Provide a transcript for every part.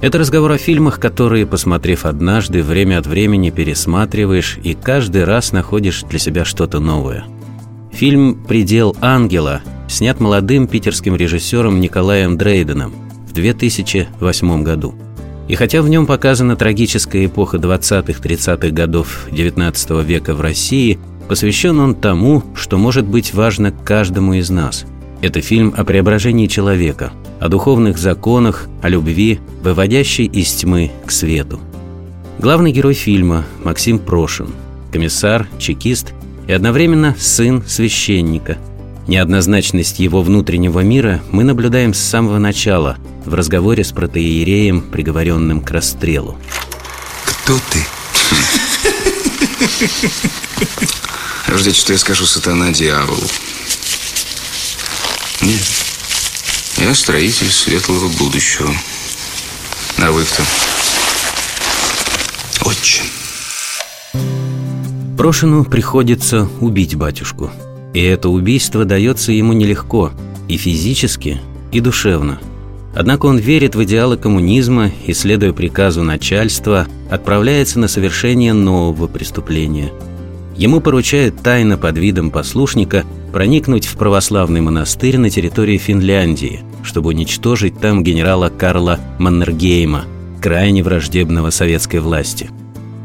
это разговор о фильмах, которые, посмотрев однажды, время от времени пересматриваешь и каждый раз находишь для себя что-то новое. Фильм «Предел ангела» снят молодым питерским режиссером Николаем Дрейденом в 2008 году. И хотя в нем показана трагическая эпоха 20-30-х годов XIX века в России, посвящен он тому, что может быть важно каждому из нас. Это фильм о преображении человека – о духовных законах, о любви, выводящей из тьмы к свету. Главный герой фильма – Максим Прошин, комиссар, чекист и одновременно сын священника. Неоднозначность его внутреннего мира мы наблюдаем с самого начала в разговоре с протеереем, приговоренным к расстрелу. Кто ты? Ждите, что я скажу сатана дьяволу. Нет. Я строитель светлого будущего. А вы-кто? Отчим. Прошину приходится убить батюшку. И это убийство дается ему нелегко, и физически, и душевно. Однако он верит в идеалы коммунизма и, следуя приказу начальства, отправляется на совершение нового преступления. Ему поручают тайно под видом послушника проникнуть в православный монастырь на территории Финляндии, чтобы уничтожить там генерала Карла Маннергейма, крайне враждебного советской власти.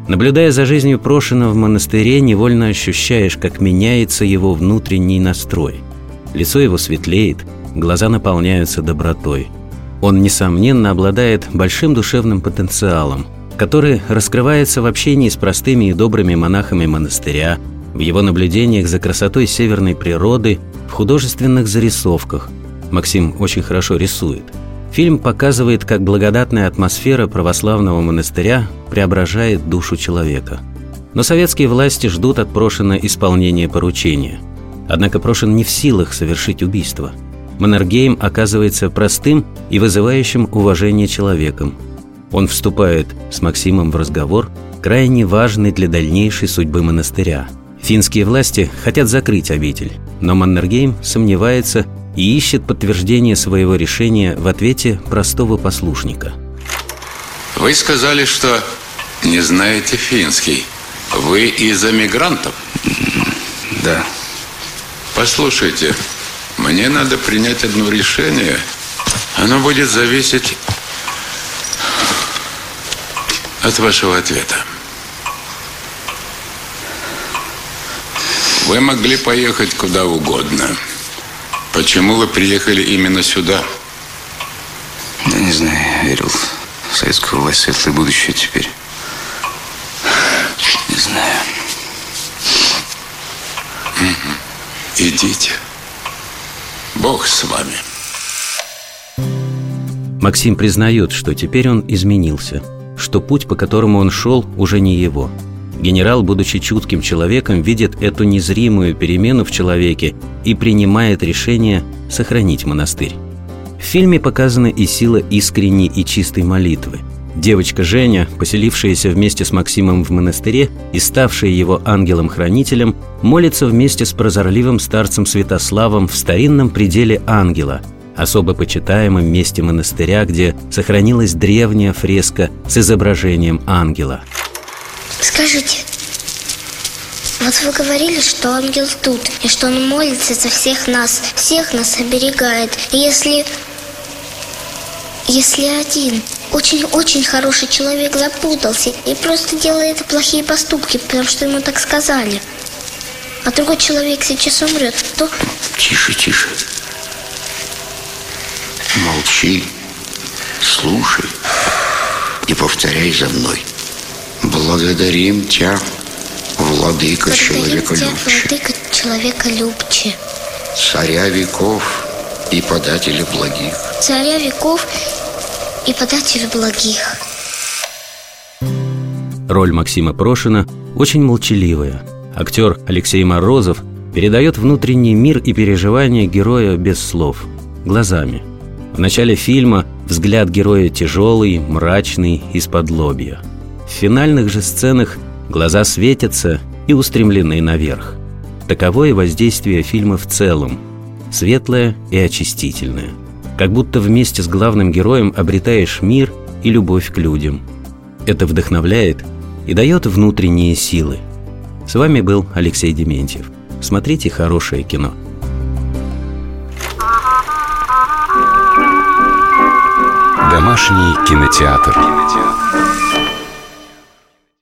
Наблюдая за жизнью Прошина в монастыре, невольно ощущаешь, как меняется его внутренний настрой. Лицо его светлеет, глаза наполняются добротой. Он, несомненно, обладает большим душевным потенциалом, который раскрывается в общении с простыми и добрыми монахами монастыря, в его наблюдениях за красотой северной природы, в художественных зарисовках. Максим очень хорошо рисует. Фильм показывает, как благодатная атмосфера православного монастыря преображает душу человека. Но советские власти ждут от Прошина исполнения поручения. Однако Прошин не в силах совершить убийство. Маннергейм оказывается простым и вызывающим уважение человеком. Он вступает с Максимом в разговор, крайне важный для дальнейшей судьбы монастыря – Финские власти хотят закрыть обитель, но Маннергейм сомневается и ищет подтверждение своего решения в ответе простого послушника. Вы сказали, что не знаете финский. Вы из эмигрантов? Да. Послушайте, мне надо принять одно решение. Оно будет зависеть от вашего ответа. Вы могли поехать куда угодно. Почему вы приехали именно сюда? Я не знаю, я верил в советскую власть, светлое будущее теперь. Не знаю. Идите. Бог с вами. Максим признает, что теперь он изменился, что путь, по которому он шел, уже не его – Генерал, будучи чутким человеком, видит эту незримую перемену в человеке и принимает решение сохранить монастырь. В фильме показана и сила искренней и чистой молитвы. Девочка Женя, поселившаяся вместе с Максимом в монастыре и ставшая его ангелом-хранителем, молится вместе с прозорливым старцем Святославом в старинном пределе ангела, особо почитаемом месте монастыря, где сохранилась древняя фреска с изображением ангела – Скажите, вот вы говорили, что ангел тут, и что он молится за всех нас, всех нас оберегает. И если, если один очень-очень хороший человек запутался и просто делает плохие поступки, потому что ему так сказали, а другой человек сейчас умрет, то... Тише, тише. Молчи, слушай и повторяй за мной. Благодарим Тебя, Владыка Человеколюбче. Владыка Человеколюбче. Царя веков и подателя благих. Царя веков и подателя благих. Роль Максима Прошина очень молчаливая. Актер Алексей Морозов передает внутренний мир и переживания героя без слов, глазами. В начале фильма взгляд героя тяжелый, мрачный, из-под лобья. В финальных же сценах глаза светятся и устремлены наверх. Таковое воздействие фильма в целом, светлое и очистительное. Как будто вместе с главным героем обретаешь мир и любовь к людям. Это вдохновляет и дает внутренние силы. С вами был Алексей Дементьев. Смотрите хорошее кино. Домашний кинотеатр.